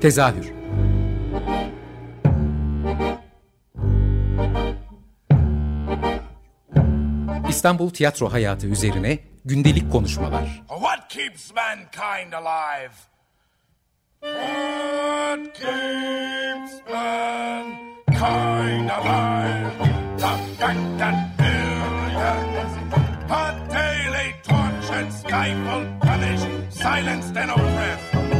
Tezahür İstanbul tiyatro hayatı üzerine gündelik konuşmalar. What keeps mankind alive? What keeps mankind alive? The that billions are daily tortured, stifled, punished, silenced and oppressed.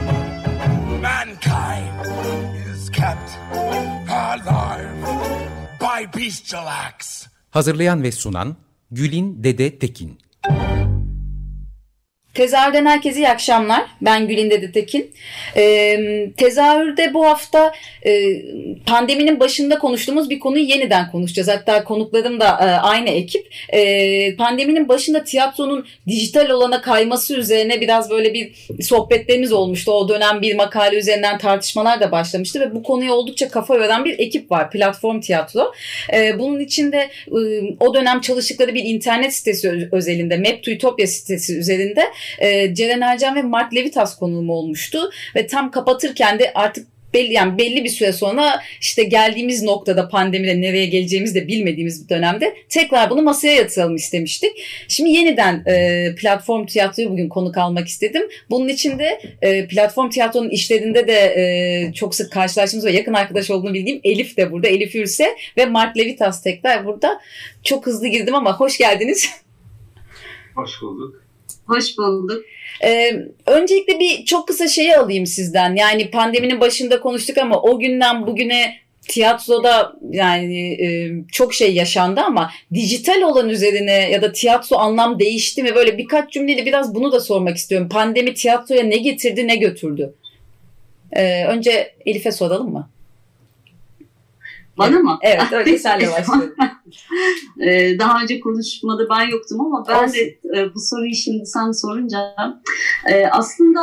Hazırlayan ve sunan Gülin Dede Tekin Tezahürden herkese iyi akşamlar. Ben Gülinde de Tekin. Ee, tezahürde bu hafta e, pandeminin başında konuştuğumuz bir konuyu yeniden konuşacağız. Hatta konuklarım da e, aynı ekip. E, pandeminin başında tiyatronun dijital olana kayması üzerine biraz böyle bir sohbetlerimiz olmuştu. O dönem bir makale üzerinden tartışmalar da başlamıştı ve bu konuya oldukça kafa yoran bir ekip var. Platform Tiyatro. E, bunun içinde e, o dönem çalıştıkları bir internet sitesi özelinde, Map to Utopia sitesi üzerinde e, Ceren Ercan ve Mark Levitas konuğum olmuştu ve tam kapatırken de artık belli yani belli bir süre sonra işte geldiğimiz noktada pandemide nereye geleceğimizi de bilmediğimiz bir dönemde tekrar bunu masaya yatıralım istemiştik. Şimdi yeniden e, platform tiyatroyu bugün konuk almak istedim. Bunun için de e, platform tiyatronun işlerinde de e, çok sık karşılaştığımız ve yakın arkadaş olduğunu bildiğim Elif de burada. Elif Ürse ve Mark Levitas tekrar burada. Çok hızlı girdim ama hoş geldiniz. Hoş bulduk. Hoş bulduk. Ee, öncelikle bir çok kısa şeyi alayım sizden. Yani pandeminin başında konuştuk ama o günden bugüne tiyatroda yani e, çok şey yaşandı ama dijital olan üzerine ya da tiyatro anlam değişti mi? Böyle birkaç cümleyle biraz bunu da sormak istiyorum. Pandemi tiyatroya ne getirdi ne götürdü? Ee, önce Elif'e soralım mı? Bana mı? Evet öyle senle başlayalım. Ee, daha önce konuşmada ben yoktum ama ben Olsun. de e, bu soruyu şimdi sen sorunca e, aslında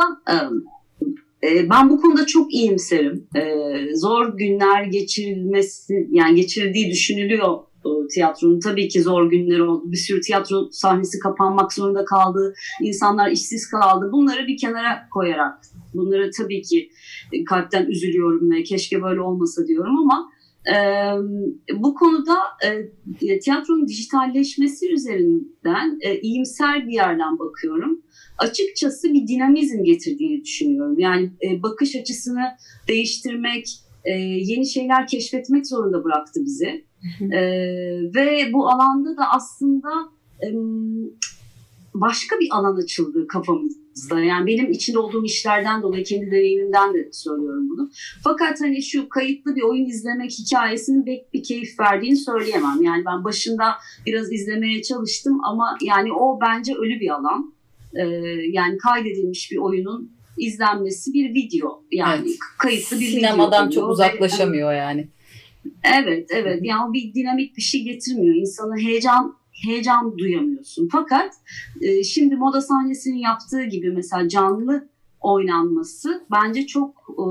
e, ben bu konuda çok iyimserim. Zor günler geçirilmesi yani geçirildiği düşünülüyor tiyatronun tabii ki zor günleri oldu. Bir sürü tiyatro sahnesi kapanmak zorunda kaldı. İnsanlar işsiz kaldı. Bunları bir kenara koyarak bunları tabii ki kalpten üzülüyorum ve keşke böyle olmasa diyorum ama e, bu konuda e, tiyatronun dijitalleşmesi üzerinden e, iyimser bir yerden bakıyorum. Açıkçası bir dinamizm getirdiğini düşünüyorum. Yani e, bakış açısını değiştirmek, e, yeni şeyler keşfetmek zorunda bıraktı bizi. e, ve bu alanda da aslında e, başka bir alan açıldı kafamızda. Yani benim içinde olduğum işlerden dolayı kendi deneyimimden de söylüyorum bunu. Fakat hani şu kayıtlı bir oyun izlemek hikayesinin pek bir keyif verdiğini söyleyemem. Yani ben başında biraz izlemeye çalıştım ama yani o bence ölü bir alan. Ee, yani kaydedilmiş bir oyunun izlenmesi bir video. Yani evet. kayıtlı bir Sinemadan video. çok uzaklaşamıyor ve, yani. Evet, evet. Yani bir dinamik bir şey getirmiyor. İnsanı heyecan heyecan duyamıyorsun. Fakat e, şimdi moda sahnesinin yaptığı gibi mesela canlı oynanması bence çok e,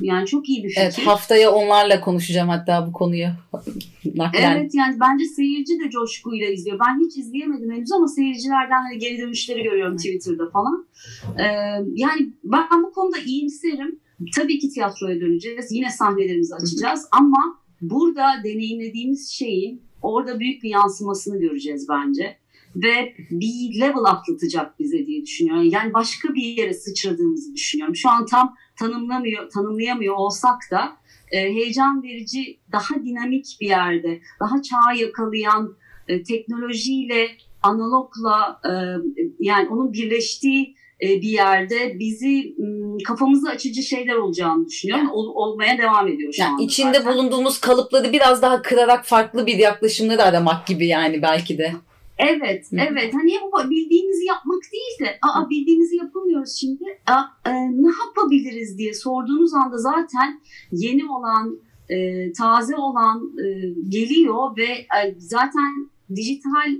yani çok iyi bir fikir. Evet haftaya onlarla konuşacağım hatta bu konuyu. evet yani bence seyirci de coşkuyla izliyor. Ben hiç izleyemedim henüz ama seyircilerden hani geri dönüşleri görüyorum Twitter'da falan. Ee, yani ben bu konuda iyimserim. Tabii ki tiyatroya döneceğiz. Yine sahnelerimizi açacağız ama burada deneyimlediğimiz şeyin orada büyük bir yansımasını göreceğiz bence. Ve bir level atlatacak bize diye düşünüyorum. Yani başka bir yere sıçradığımızı düşünüyorum. Şu an tam tanımlamıyor, tanımlayamıyor olsak da e, heyecan verici, daha dinamik bir yerde, daha çağı yakalayan, e, teknolojiyle, analogla e, yani onun birleştiği bir yerde bizi kafamızı açıcı şeyler olacağını düşünüyorum. Yani, Ol, olmaya devam ediyor şu yani anda. İçinde zaten. bulunduğumuz kalıpları biraz daha kırarak farklı bir yaklaşımları aramak gibi yani belki de. Evet, Hı. evet. Hani bu bildiğimizi yapmak değil de, aa bildiğimizi yapamıyoruz şimdi. Aa, e, ne yapabiliriz diye sorduğunuz anda zaten yeni olan, e, taze olan e, geliyor ve e, zaten dijital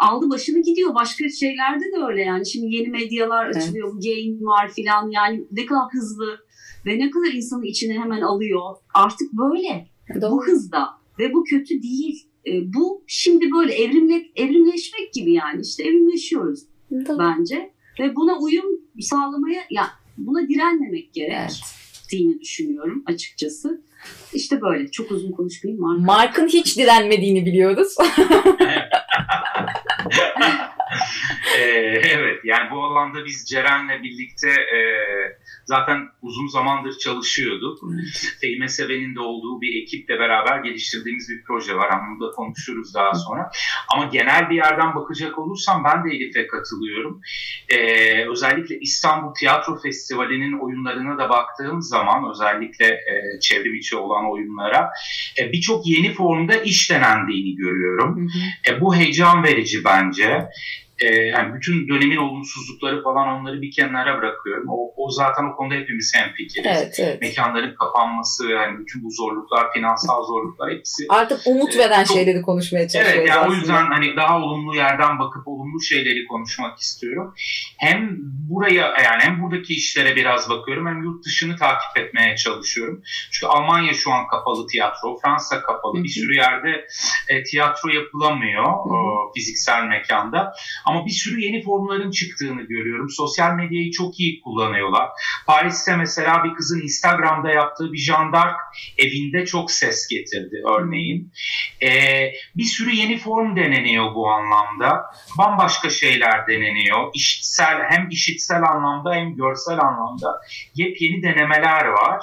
aldı başını gidiyor. Başka şeylerde de öyle yani. Şimdi yeni medyalar açılıyor. Evet. Game var filan yani ne kadar hızlı ve ne kadar insanı içine hemen alıyor. Artık böyle. Doğru. Bu hızda ve bu kötü değil. E, bu şimdi böyle evrimle, evrimleşmek gibi yani işte evrimleşiyoruz Doğru. bence. Ve buna uyum sağlamaya ya buna direnmemek gerek. Evet. gittiğini düşünüyorum açıkçası. İşte böyle. Çok uzun konuşmayayım. Mark. Mark'ın hiç direnmediğini biliyoruz. Ee, evet yani bu alanda biz Ceren'le birlikte e, zaten uzun zamandır çalışıyorduk. Fehime Seven'in de olduğu bir ekiple beraber geliştirdiğimiz bir proje var. Ama bunu da konuşuruz daha sonra. Ama genel bir yerden bakacak olursam ben de Elif'e katılıyorum. Ee, özellikle İstanbul Tiyatro Festivali'nin oyunlarına da baktığım zaman özellikle e, çevrim içi olan oyunlara e, birçok yeni formda iş denendiğini görüyorum. E, bu heyecan verici bence e, yani bütün dönemin olumsuzlukları falan onları bir kenara bırakıyorum. O, o zaten o konuda hepimiz hemfikiriz. Evet, evet. Mekanların kapanması, yani bütün bu zorluklar, finansal zorluklar hepsi. Artık umut veren Çok- şeyleri konuşmaya çalışıyoruz Evet yani o yüzden hani daha olumlu yerden bakıp olumlu şeyleri konuşmak istiyorum. Hem buraya yani hem buradaki işlere biraz bakıyorum hem yurt dışını takip etmeye çalışıyorum. Çünkü Almanya şu an kapalı tiyatro, Fransa kapalı. Hı hı. Bir sürü yerde e, tiyatro yapılamıyor hı. o, fiziksel mekanda. Ama bir sürü yeni formların çıktığını görüyorum. Sosyal medyayı çok iyi kullanıyorlar. Paris'te mesela bir kızın Instagram'da yaptığı bir jandark evinde çok ses getirdi örneğin. Ee, bir sürü yeni form deneniyor bu anlamda. Bambaşka şeyler deneniyor. İşitsel hem işitsel anlamda hem görsel anlamda yepyeni denemeler var.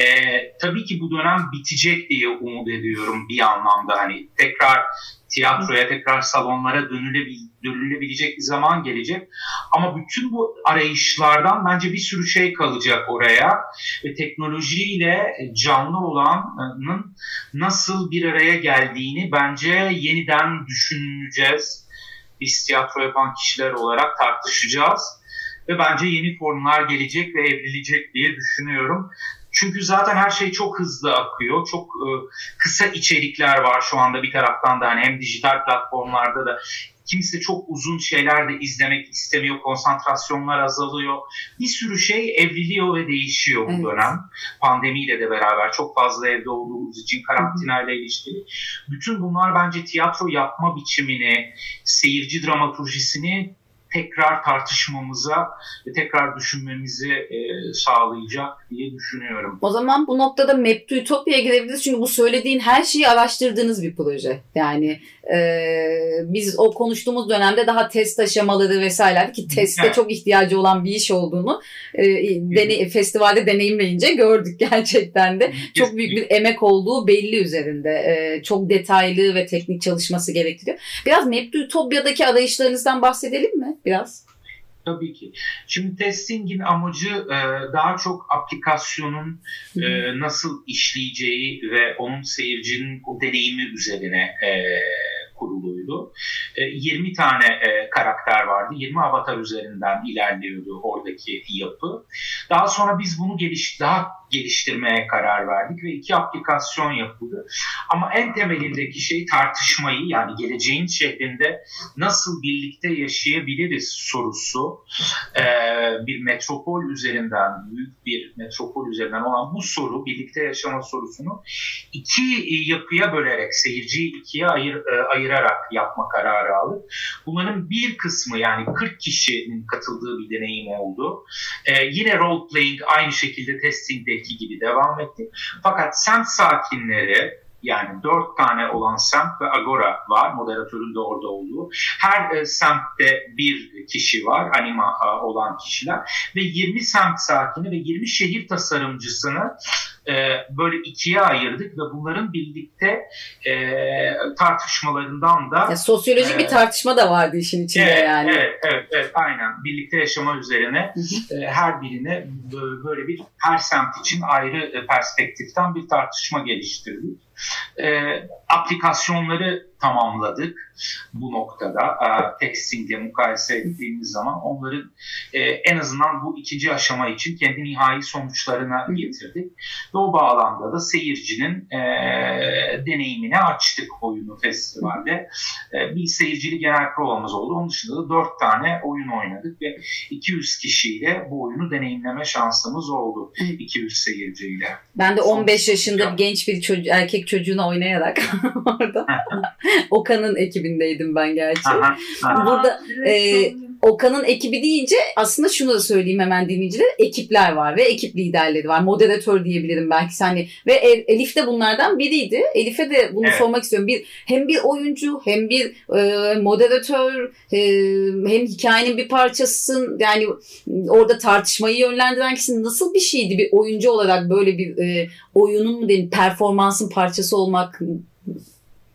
Ee, tabii ki bu dönem bitecek diye umut ediyorum bir anlamda. Hani tekrar tiyatroya, tekrar salonlara dönülebil- dönülebilecek bir zaman gelecek. Ama bütün bu arayışlardan bence bir sürü şey kalacak oraya. Ve teknolojiyle canlı olanın nasıl bir araya geldiğini bence yeniden düşüneceğiz. Biz tiyatro yapan kişiler olarak tartışacağız. Ve bence yeni formlar gelecek ve evrilecek diye düşünüyorum. Çünkü zaten her şey çok hızlı akıyor. Çok e, kısa içerikler var şu anda bir taraftan da hani hem dijital platformlarda da kimse çok uzun şeyler de izlemek istemiyor. Konsantrasyonlar azalıyor. Bir sürü şey evriliyor ve değişiyor bu Evet. dönem. Pandemiyle de beraber çok fazla evde olduğumuz için karantinayla ilişkili. Bütün bunlar bence tiyatro yapma biçimini, seyirci dramaturjisini tekrar tartışmamıza ve tekrar düşünmemizi e, sağlayacak diye düşünüyorum. O zaman bu noktada Map to Utopia'ya girebiliriz. Çünkü bu söylediğin her şeyi araştırdığınız bir proje. Yani e, biz o konuştuğumuz dönemde daha test aşamaları vesaire ki teste Evet. çok ihtiyacı olan bir iş olduğunu e, dene, festivalde deneyimleyince gördük gerçekten de. Çok büyük bir emek olduğu belli üzerinde. E, çok detaylı ve teknik çalışması gerektiriyor. Biraz Map to Utopia'daki arayışlarınızdan bahsedelim mi? Biraz. Tabii ki. Şimdi testingin amacı e, daha çok aplikasyonun e, nasıl işleyeceği ve onun seyircinin o deneyimi üzerine e, kuruluydu. E, 20 tane karakter vardı. 20 avatar üzerinden ilerliyordu oradaki yapı. Daha sonra biz bunu geliş daha geliştirmeye karar verdik ve iki aplikasyon yapıldı. Ama en temelindeki şey tartışmayı yani geleceğin şehrinde nasıl birlikte yaşayabiliriz sorusu e, bir metropol üzerinden büyük bir metropol üzerinden olan bu soru birlikte yaşama sorusunu iki yapıya bölerek seyirciyi ikiye ayır, e, ayırarak yapma kararı aldık. Bunların bir kısmı yani 40 kişinin katıldığı bir deneyim oldu. E, yine role playing aynı şekilde testingdeki gibi devam etti. Fakat semt sakinleri yani dört tane olan semt ve agora var. Moderatörün de orada olduğu. Her e, semtte bir kişi var. Anima e, olan kişiler. Ve 20 semt sakini ve 20 şehir tasarımcısını e, böyle ikiye ayırdık ve bunların birlikte e, tartışmalarından da Ya, sosyolojik bir Evet. tartışma da vardı işin içinde evet, yani. Evet, evet, evet, aynen. Birlikte yaşama üzerine e, her birine bö- böyle bir her semt için ayrı e, perspektiften bir tartışma geliştirdik. E, aplikasyonları tamamladık bu noktada. E, textingle mukayese ettiğimiz zaman onların e, en azından bu ikinci aşama için kendi nihai sonuçlarına getirdik. Ve o bağlamda da seyircinin e, deneyimini açtık oyunu festivalde. E, bir seyircili genel provamız oldu. Onun dışında da dört tane oyun oynadık ve 200 kişiyle bu oyunu deneyimleme şansımız oldu. Hı. 200 seyirciyle. Ben de 15 Son- yaşında genç bir çocuk, erkek çocuğuna oynayarak orada Okan'ın ekibindeydim ben gerçi. Aha, aha. Burada, e. Okan'ın ekibi deyince aslında şunu da söyleyeyim hemen dinleyicilere. Ekipler var ve ekip liderleri var. Moderatör diyebilirim belki hani ve Elif de bunlardan biriydi. Elif'e de bunu evet. sormak istiyorum. Bir hem bir oyuncu hem bir e, moderatör e, hem hikayenin bir parçasısın. Yani orada tartışmayı yönlendiren kişi nasıl bir şeydi bir oyuncu olarak böyle bir e, oyunun mu diyeyim performansın parçası olmak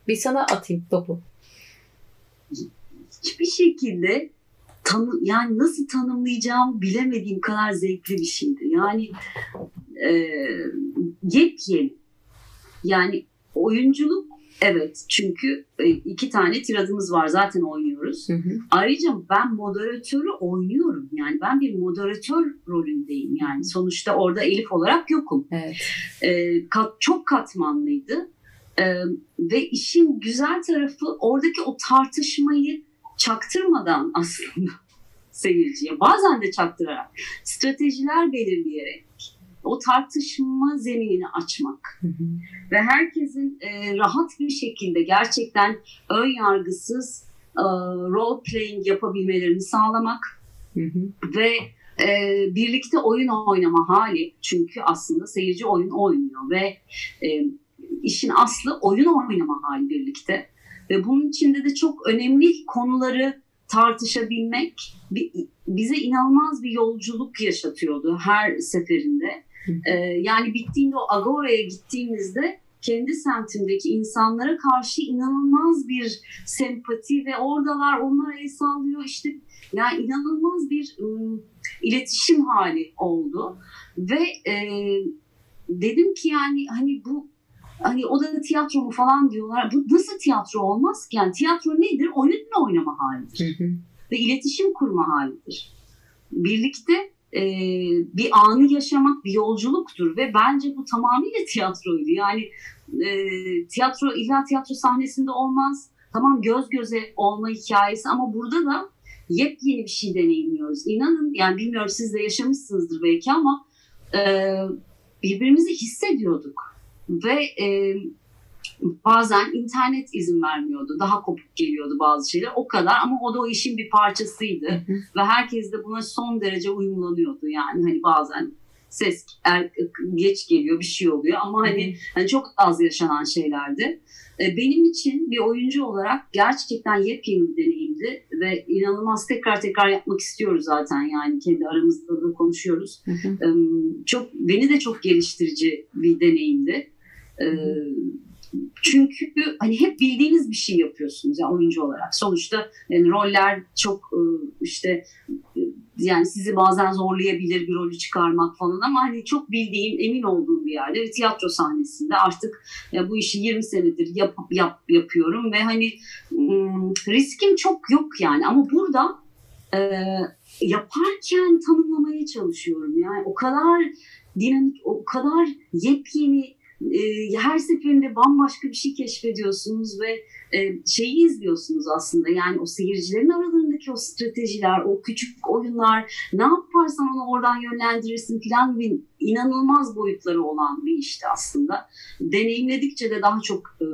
bir sana atayım topu. Hiçbir şekilde tanı, yani nasıl tanımlayacağım bilemediğim kadar zevkli bir şeydi. Yani e, yepyeni. Yani oyunculuk evet çünkü e, iki tane tiradımız var zaten oynuyoruz. Hı hı. Ayrıca ben moderatörü oynuyorum. Yani ben bir moderatör rolündeyim. Yani sonuçta orada Elif olarak yokum. Evet. E, kat, çok katmanlıydı. E, ve işin güzel tarafı oradaki o tartışmayı çaktırmadan aslında seyirciye bazen de çaktırarak stratejiler belirleyerek o tartışma zeminini açmak hı hı. ve herkesin e, rahat bir şekilde gerçekten ön yargısız e, role playing yapabilmelerini sağlamak hı hı. ve e, birlikte oyun oynama hali çünkü aslında seyirci oyun oynuyor ve e, işin aslı oyun oynama hali birlikte. Ve bunun içinde de çok önemli konuları tartışabilmek bize inanılmaz bir yolculuk yaşatıyordu her seferinde. Ee, yani bittiğinde o Agora'ya gittiğimizde kendi semtimdeki insanlara karşı inanılmaz bir sempati ve oradalar onlara el sallıyor. İşte yani inanılmaz bir iletişim hali oldu. Ve e, dedim ki yani hani bu hani o da tiyatro mu falan diyorlar. Bu nasıl tiyatro olmaz ki? Yani tiyatro nedir? Oyunla oynama halidir. Hı hı. Ve iletişim kurma halidir. Birlikte e, bir anı yaşamak bir yolculuktur ve bence bu tamamıyla tiyatroydu. Yani e, tiyatro illa tiyatro sahnesinde olmaz. Tamam göz göze olma hikayesi ama burada da yepyeni bir şey deneyimliyoruz. İnanın yani bilmiyorum siz de yaşamışsınızdır belki ama e, birbirimizi hissediyorduk ve e, bazen internet izin vermiyordu. Daha kopuk geliyordu bazı şeyler. O kadar ama o da o işin bir parçasıydı. Hı hı. Ve herkes de buna son derece uyumlanıyordu. Yani hani bazen ses er, geç geliyor bir şey oluyor ama hani, hani çok az yaşanan şeylerdi. E, benim için bir oyuncu olarak gerçekten yepyeni bir deneyimdi ve inanılmaz tekrar tekrar yapmak istiyoruz zaten yani kendi aramızda da konuşuyoruz. Hı hı. Çok beni de çok geliştirici bir deneyimdi. E, çünkü hani hep bildiğiniz bir şey yapıyorsunuz yani oyuncu olarak. Sonuçta yani roller çok e, işte e, yani sizi bazen zorlayabilir bir rolü çıkarmak falan ama hani çok bildiğim, emin olduğum bir yerde tiyatro sahnesinde artık ya bu işi 20 senedir yap, yap, yapıyorum ve hani riskim çok yok yani. Ama burada e, yaparken tanımlamaya çalışıyorum. Yani o kadar dinamik, o kadar yepyeni e, her seferinde bambaşka bir şey keşfediyorsunuz ve e, şeyi izliyorsunuz aslında. Yani o seyircilerin aralarındaki o stratejiler, o küçük oyunlar, ne yaparsan onu oradan yönlendirirsin falan gibi inanılmaz boyutları olan bir işti aslında. Deneyimledikçe de daha çok e,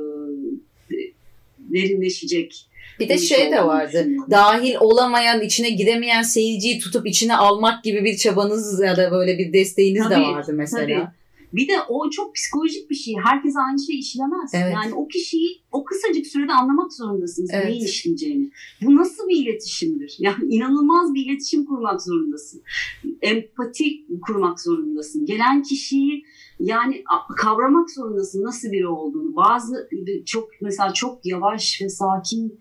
derinleşecek. Bir de şey de vardı. Dahil olamayan, içine giremeyen seyirciyi tutup içine almak gibi bir çabanız ya da böyle bir desteğiniz tabii, de vardı mesela. Tabii. Bir de o çok psikolojik bir şey. Herkes aynı şeyi işlemez. Evet. Yani o kişiyi o kısacık sürede anlamak zorundasınız evet. neyin işleyeceğini. Bu nasıl bir iletişimdir? Yani inanılmaz bir iletişim kurmak zorundasın. Empati kurmak zorundasın. Gelen kişiyi yani kavramak zorundasın nasıl biri olduğunu. Bazı çok mesela çok yavaş ve sakin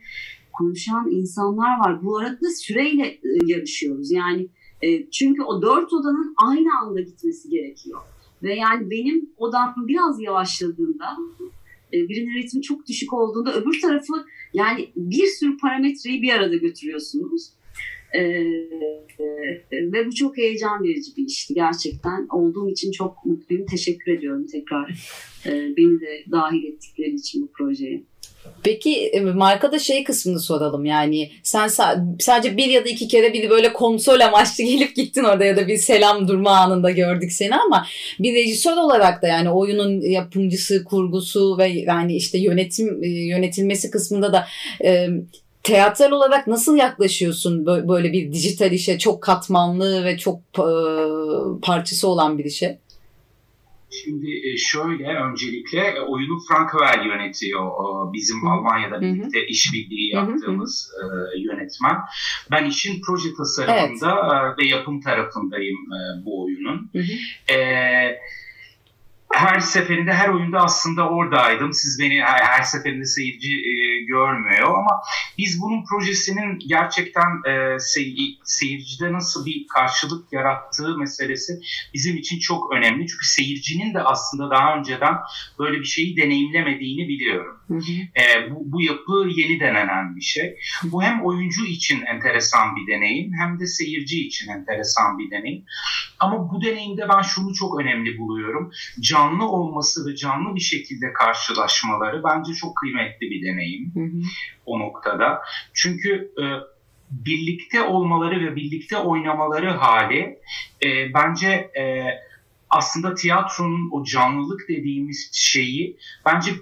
konuşan insanlar var. Bu arada süreyle e, yarışıyoruz. Yani e, çünkü o dört odanın aynı anda gitmesi gerekiyor. Ve yani benim odam biraz yavaşladığında e, birinin ritmi çok düşük olduğunda öbür tarafı yani bir sürü parametreyi bir arada götürüyorsunuz. Ee, ve bu çok heyecan verici bir işti gerçekten. Olduğum için çok mutluyum. Teşekkür ediyorum tekrar. E, beni de dahil ettikleri için bu projeye. Peki e, markada şey kısmını soralım yani sen sadece bir ya da iki kere bir böyle konsol amaçlı gelip gittin orada ya da bir selam durma anında gördük seni ama bir rejisör olarak da yani oyunun yapımcısı, kurgusu ve yani işte yönetim e, yönetilmesi kısmında da e, teatral olarak nasıl yaklaşıyorsun böyle bir dijital işe çok katmanlı ve çok e, parçası olan bir işe? Şimdi e, şöyle öncelikle e, oyunu Frankwell yönetiyor bizim Hı. Almanya'da birlikte işbirliği yaptığımız Hı. E, yönetmen. Ben işin proje tasarımında evet. ve yapım tarafındayım bu oyunun. Hı hı. Ee, her seferinde her oyunda aslında oradaydım. Siz beni her, her seferinde seyirci e, görmüyor ama biz bunun projesinin gerçekten e, sey, seyircide nasıl bir karşılık yarattığı meselesi bizim için çok önemli. Çünkü seyircinin de aslında daha önceden böyle bir şeyi deneyimlemediğini biliyorum. Hı hı. E, bu, bu yapı yeni denenen bir şey. Bu hem oyuncu için enteresan bir deneyim hem de seyirci için enteresan bir deneyim. Ama bu deneyimde ben şunu çok önemli buluyorum. Can canlı olması ve canlı bir şekilde karşılaşmaları bence çok kıymetli bir deneyim. O noktada. Çünkü e, birlikte olmaları ve birlikte oynamaları hali e, bence e, aslında tiyatronun o canlılık dediğimiz şeyi bence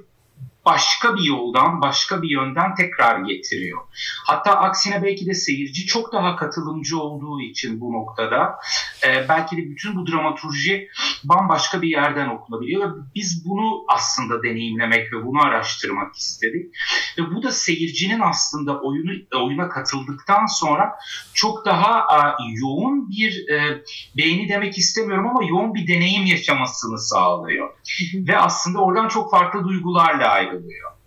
başka bir yoldan, başka bir yönden tekrar getiriyor. Hatta aksine belki de seyirci çok daha katılımcı olduğu için bu noktada e, belki de bütün bu dramaturji bambaşka bir yerden okunabiliyor. Ve biz bunu aslında deneyimlemek ve bunu araştırmak istedik. Ve bu da seyircinin aslında oyunu oyuna katıldıktan sonra çok daha e, yoğun bir e, beğeni demek istemiyorum ama yoğun bir deneyim yaşamasını sağlıyor. ve aslında oradan çok farklı duygularla ayrılıyor ayrılıyor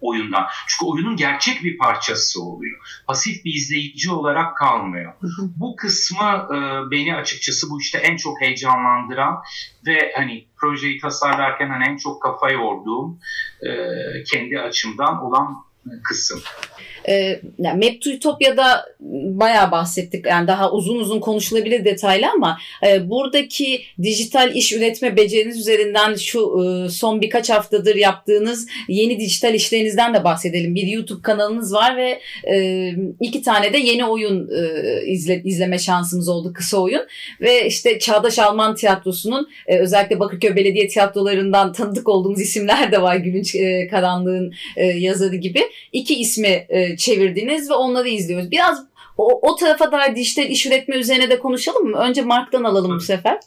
oyundan. Çünkü oyunun gerçek bir parçası oluyor. Pasif bir izleyici olarak kalmıyor. bu kısmı e, beni açıkçası bu işte en çok heyecanlandıran ve hani projeyi tasarlarken hani en çok kafa yorduğum e, kendi açımdan olan kısım. E, yani Map to Utopia'da bayağı bahsettik. Yani daha uzun uzun konuşulabilir detaylı ama e, buradaki dijital iş üretme beceriniz üzerinden şu e, son birkaç haftadır yaptığınız yeni dijital işlerinizden de bahsedelim. Bir YouTube kanalınız var ve e, iki tane de yeni oyun e, izle, izleme şansımız oldu kısa oyun ve işte Çağdaş Alman Tiyatrosu'nun e, özellikle Bakırköy Belediye Tiyatrolarından tanıdık olduğumuz isimler de var. Gülünç e, Karanlığın e, yazarı gibi. iki ismi e, çevirdiniz ve onları izliyoruz. Biraz o, o tarafa dair dijital iş üretme üzerine de konuşalım mı? Önce Mark'tan alalım bu sefer.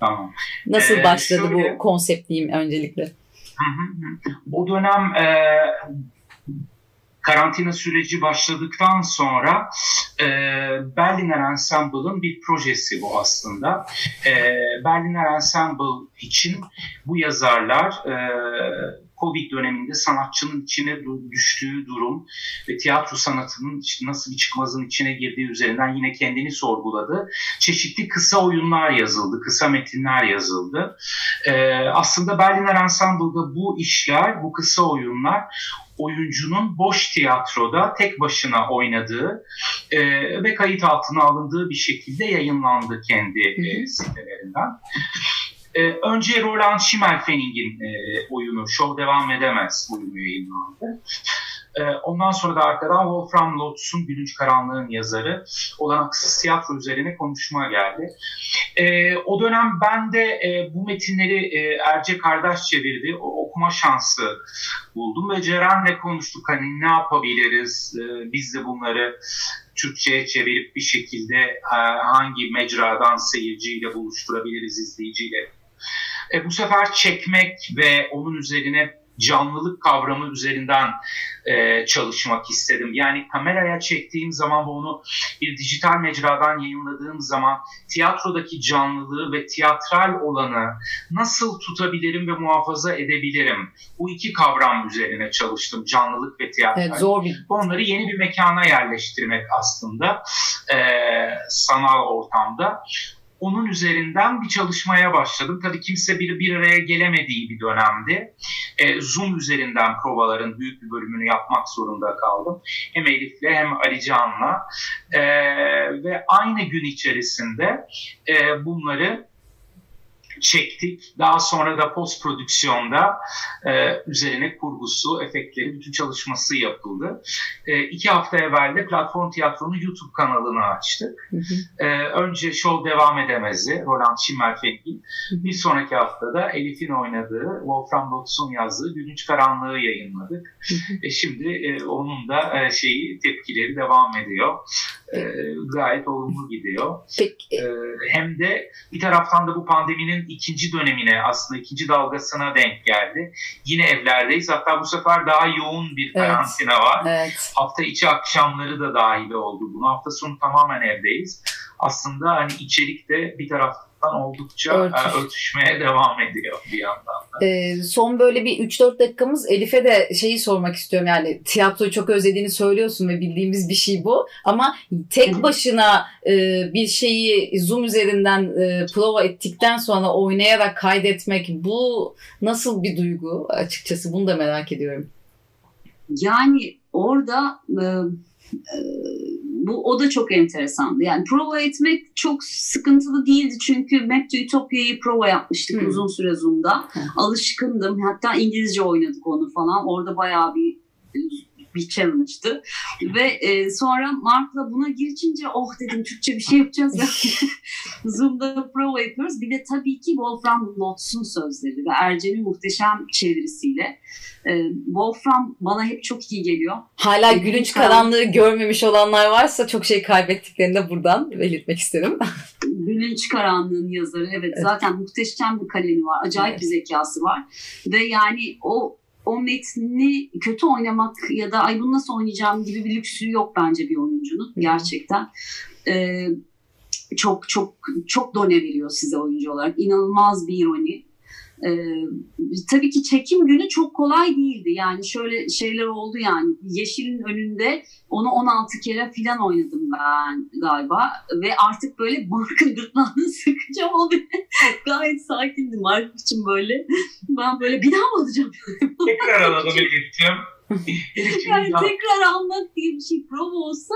Tamam. Nasıl ee, başladı şöyle, bu konsept diyeyim öncelikle? Hı hı. O dönem e, karantina süreci başladıktan sonra e, Berliner Ensemble'ın bir projesi bu aslında. E, Berliner Ensemble için bu yazarlar e, Covid döneminde sanatçının içine düştüğü durum ve tiyatro sanatının nasıl bir çıkmazın içine girdiği üzerinden yine kendini sorguladı. Çeşitli kısa oyunlar yazıldı, kısa metinler yazıldı. Ee, aslında Berliner Ensemble'da bu işler, bu kısa oyunlar oyuncunun boş tiyatroda tek başına oynadığı e, ve kayıt altına alındığı bir şekilde yayınlandı kendi e, sitelerinden. E, önce Roland Schimmelfenning'in e, oyunu Show Devam Edemez oyunu yayınlandı. E, ondan sonra da arkadan Wolfram Lotz'un Gülünç Karanlığın yazarı olanaksız tiyatro üzerine konuşma geldi. E, o dönem ben de e, bu metinleri e, Erce kardeş çevirdi. O, okuma şansı buldum ve Ceren'le konuştuk. Hani ne yapabiliriz? E, biz de bunları Türkçe'ye çevirip bir şekilde e, hangi mecradan seyirciyle buluşturabiliriz, izleyiciyle e, bu sefer çekmek ve onun üzerine canlılık kavramı üzerinden e, çalışmak istedim. Yani kameraya çektiğim zaman ve onu bir dijital mecradan yayınladığım zaman tiyatrodaki canlılığı ve tiyatral olanı nasıl tutabilirim ve muhafaza edebilirim? Bu iki kavram üzerine çalıştım. Canlılık ve tiyatral. Evet, zor bir... Onları yeni bir mekana yerleştirmek aslında e, sanal ortamda onun üzerinden bir çalışmaya başladım. Tabii kimse bir, bir araya gelemediği bir dönemdi. E, Zoom üzerinden provaların büyük bir bölümünü yapmak zorunda kaldım. Hem Elif'le hem Ali Can'la. E, ve aynı gün içerisinde e, bunları çektik. Daha sonra da post prodüksiyonda e, üzerine kurgusu, efektleri, bütün çalışması yapıldı. E, iki hafta evvel de Platform Tiyatro'nun YouTube kanalını açtık. Hı hı. E, önce show devam edemezdi. Roland Schimmelfennig. Bir sonraki haftada Elif'in oynadığı, Wolfram Lotz'un yazdığı Gülünç Karanlığı yayınladık. Hı hı. E, şimdi e, onun da e, şeyi tepkileri devam ediyor. E, gayet olumlu gidiyor. Peki. E, hem de bir taraftan da bu pandeminin ikinci dönemine aslında ikinci dalgasına denk geldi. Yine evlerdeyiz. Hatta bu sefer daha yoğun bir karantina evet. var. Evet. Hafta içi akşamları da dahil oldu. Bunu hafta sonu tamamen evdeyiz. Aslında hani içerik de bir taraftan taraftan oldukça Örtüş. E, örtüşmeye devam ediyor bir yandan da. Ee, son böyle bir 3-4 dakikamız Elif'e de şeyi sormak istiyorum. Yani tiyatroyu çok özlediğini söylüyorsun ve bildiğimiz bir şey bu. Ama tek başına e, bir şeyi Zoom üzerinden e, prova ettikten sonra oynayarak kaydetmek bu nasıl bir duygu açıkçası bunu da merak ediyorum. Yani orada e, e, bu o da çok enteresandı. Yani prova etmek çok sıkıntılı değildi çünkü Map to Utopia'yı prova yapmıştık hmm. uzun süre Zoom'da. Hmm. Alışkındım. Hatta İngilizce oynadık onu falan. Orada bayağı bir bir challenge'dı. Ve e, sonra Mark'la buna girince oh dedim Türkçe bir şey yapacağız. Zoom'da prova yapıyoruz. Bir de tabii ki Wolfram Lotz'un sözleri ve Ercen'in muhteşem çevirisiyle. E, Wolfram bana hep çok iyi geliyor. Hala gülünç karanlığı görmemiş olanlar varsa çok şey kaybettiklerini de buradan belirtmek isterim. Gülünç Karanlığın yazarı evet, evet zaten muhteşem bir kalemi var. Acayip evet. bir zekası var. Ve yani o o metni kötü oynamak ya da ay bunu nasıl oynayacağım gibi bir lüksü yok bence bir oyuncunun gerçekten. Ee, çok çok çok done veriyor size oyuncu olarak. İnanılmaz bir ironi. Ee, tabii ki çekim günü çok kolay değildi. Yani şöyle şeyler oldu yani. Yeşil'in önünde onu 16 kere filan oynadım ben galiba. Ve artık böyle Mark'ın gırtlağını sıkacağım oldu. Gayet sakindim Mark için böyle. Ben böyle bir daha mı alacağım? tekrar alalım Elif'ciğim. yani tekrar almak diye bir şey prova olsa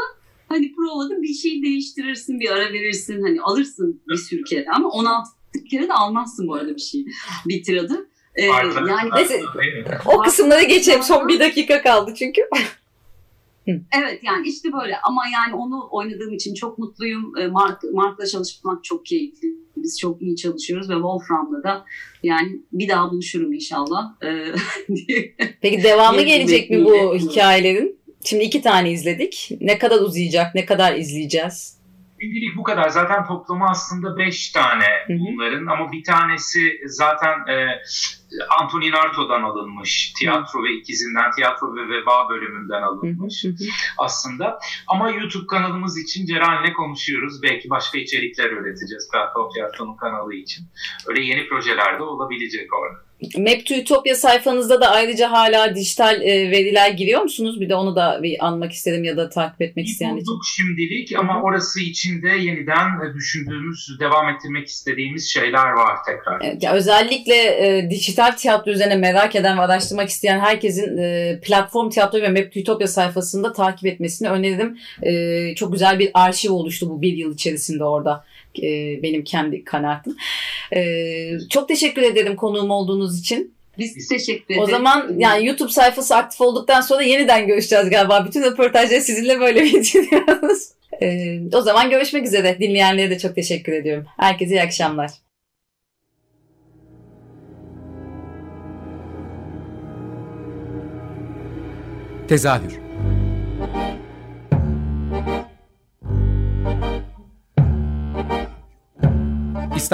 hani provada bir şey değiştirirsin, bir ara verirsin, hani alırsın bir sürü kere ama 16 bir kere de almazsın bu arada bir şey. Bitir adı. Ee, yani neyse, o kısımları geçelim. Son bir dakika kaldı çünkü. evet yani işte böyle ama yani onu oynadığım için çok mutluyum. Ee, Mark, Mark'la çalışmak çok keyifli. Biz çok iyi çalışıyoruz ve Wolfram'la da yani bir daha buluşurum inşallah. Ee, Peki devamı gelecek mi bu hikayelerin? Şimdi iki tane izledik. Ne kadar uzayacak? Ne kadar izleyeceğiz? Şimdilik bu kadar. Zaten toplamı aslında beş tane bunların ama bir tanesi zaten e, Antonin Arto'dan alınmış. Tiyatro ve ikizinden, tiyatro ve veba bölümünden alınmış aslında. Ama YouTube kanalımız için Ceren'le konuşuyoruz. Belki başka içerikler üreteceğiz Platform Tiyatro'nun kanalı için. Öyle yeni projeler de olabilecek orada. Map to Utopia sayfanızda da ayrıca hala dijital e, veriler giriyor musunuz? Bir de onu da bir anmak istedim ya da takip etmek isteyen için. şimdilik ama orası içinde yeniden e, düşündüğümüz, devam ettirmek istediğimiz şeyler var tekrar. Evet, ya özellikle e, dijital tiyatro üzerine merak eden ve araştırmak isteyen herkesin e, platform tiyatro ve Map to Utopia sayfasında takip etmesini öneririm. E, çok güzel bir arşiv oluştu bu bir yıl içerisinde orada e, benim kendi kanaatim. E, çok teşekkür ederim konuğum olduğunuz için. Biz teşekkür ederiz. O zaman yani YouTube sayfası aktif olduktan sonra yeniden görüşeceğiz galiba. Bütün röportajları sizinle böyle bitiriyoruz. Ee, o zaman görüşmek üzere. Dinleyenlere de çok teşekkür ediyorum. Herkese iyi akşamlar. Tezahür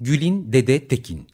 Gülin Dede Tekin